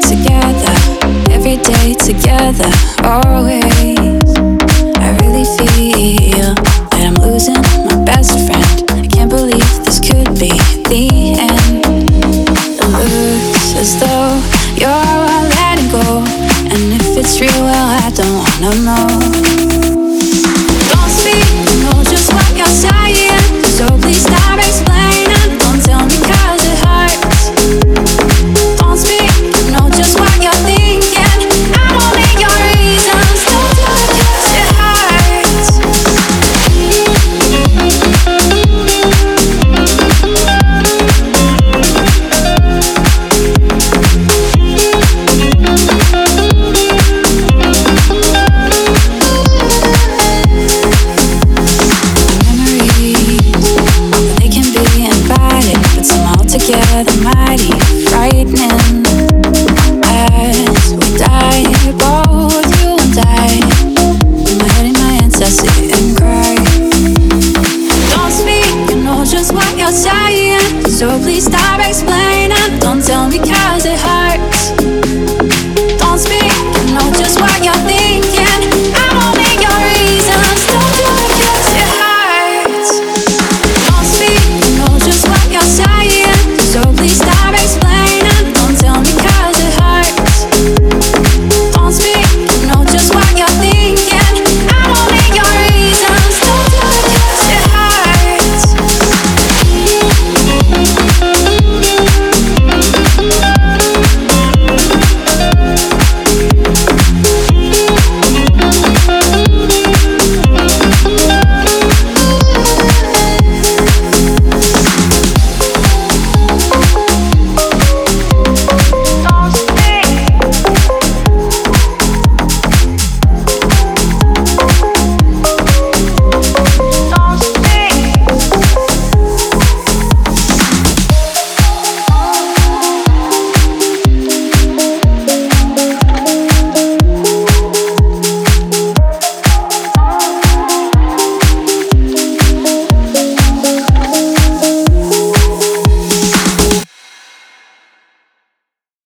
together, every day together, always. I really feel that I'm losing my best friend. I can't believe this could be the end. It looks as though you're letting go, and if it's real, well, I don't wanna know. Together mighty frightening. As we die, both you and I, my head in my hands, I sit and cry. Don't speak, you know just what you're saying, so please stop explaining.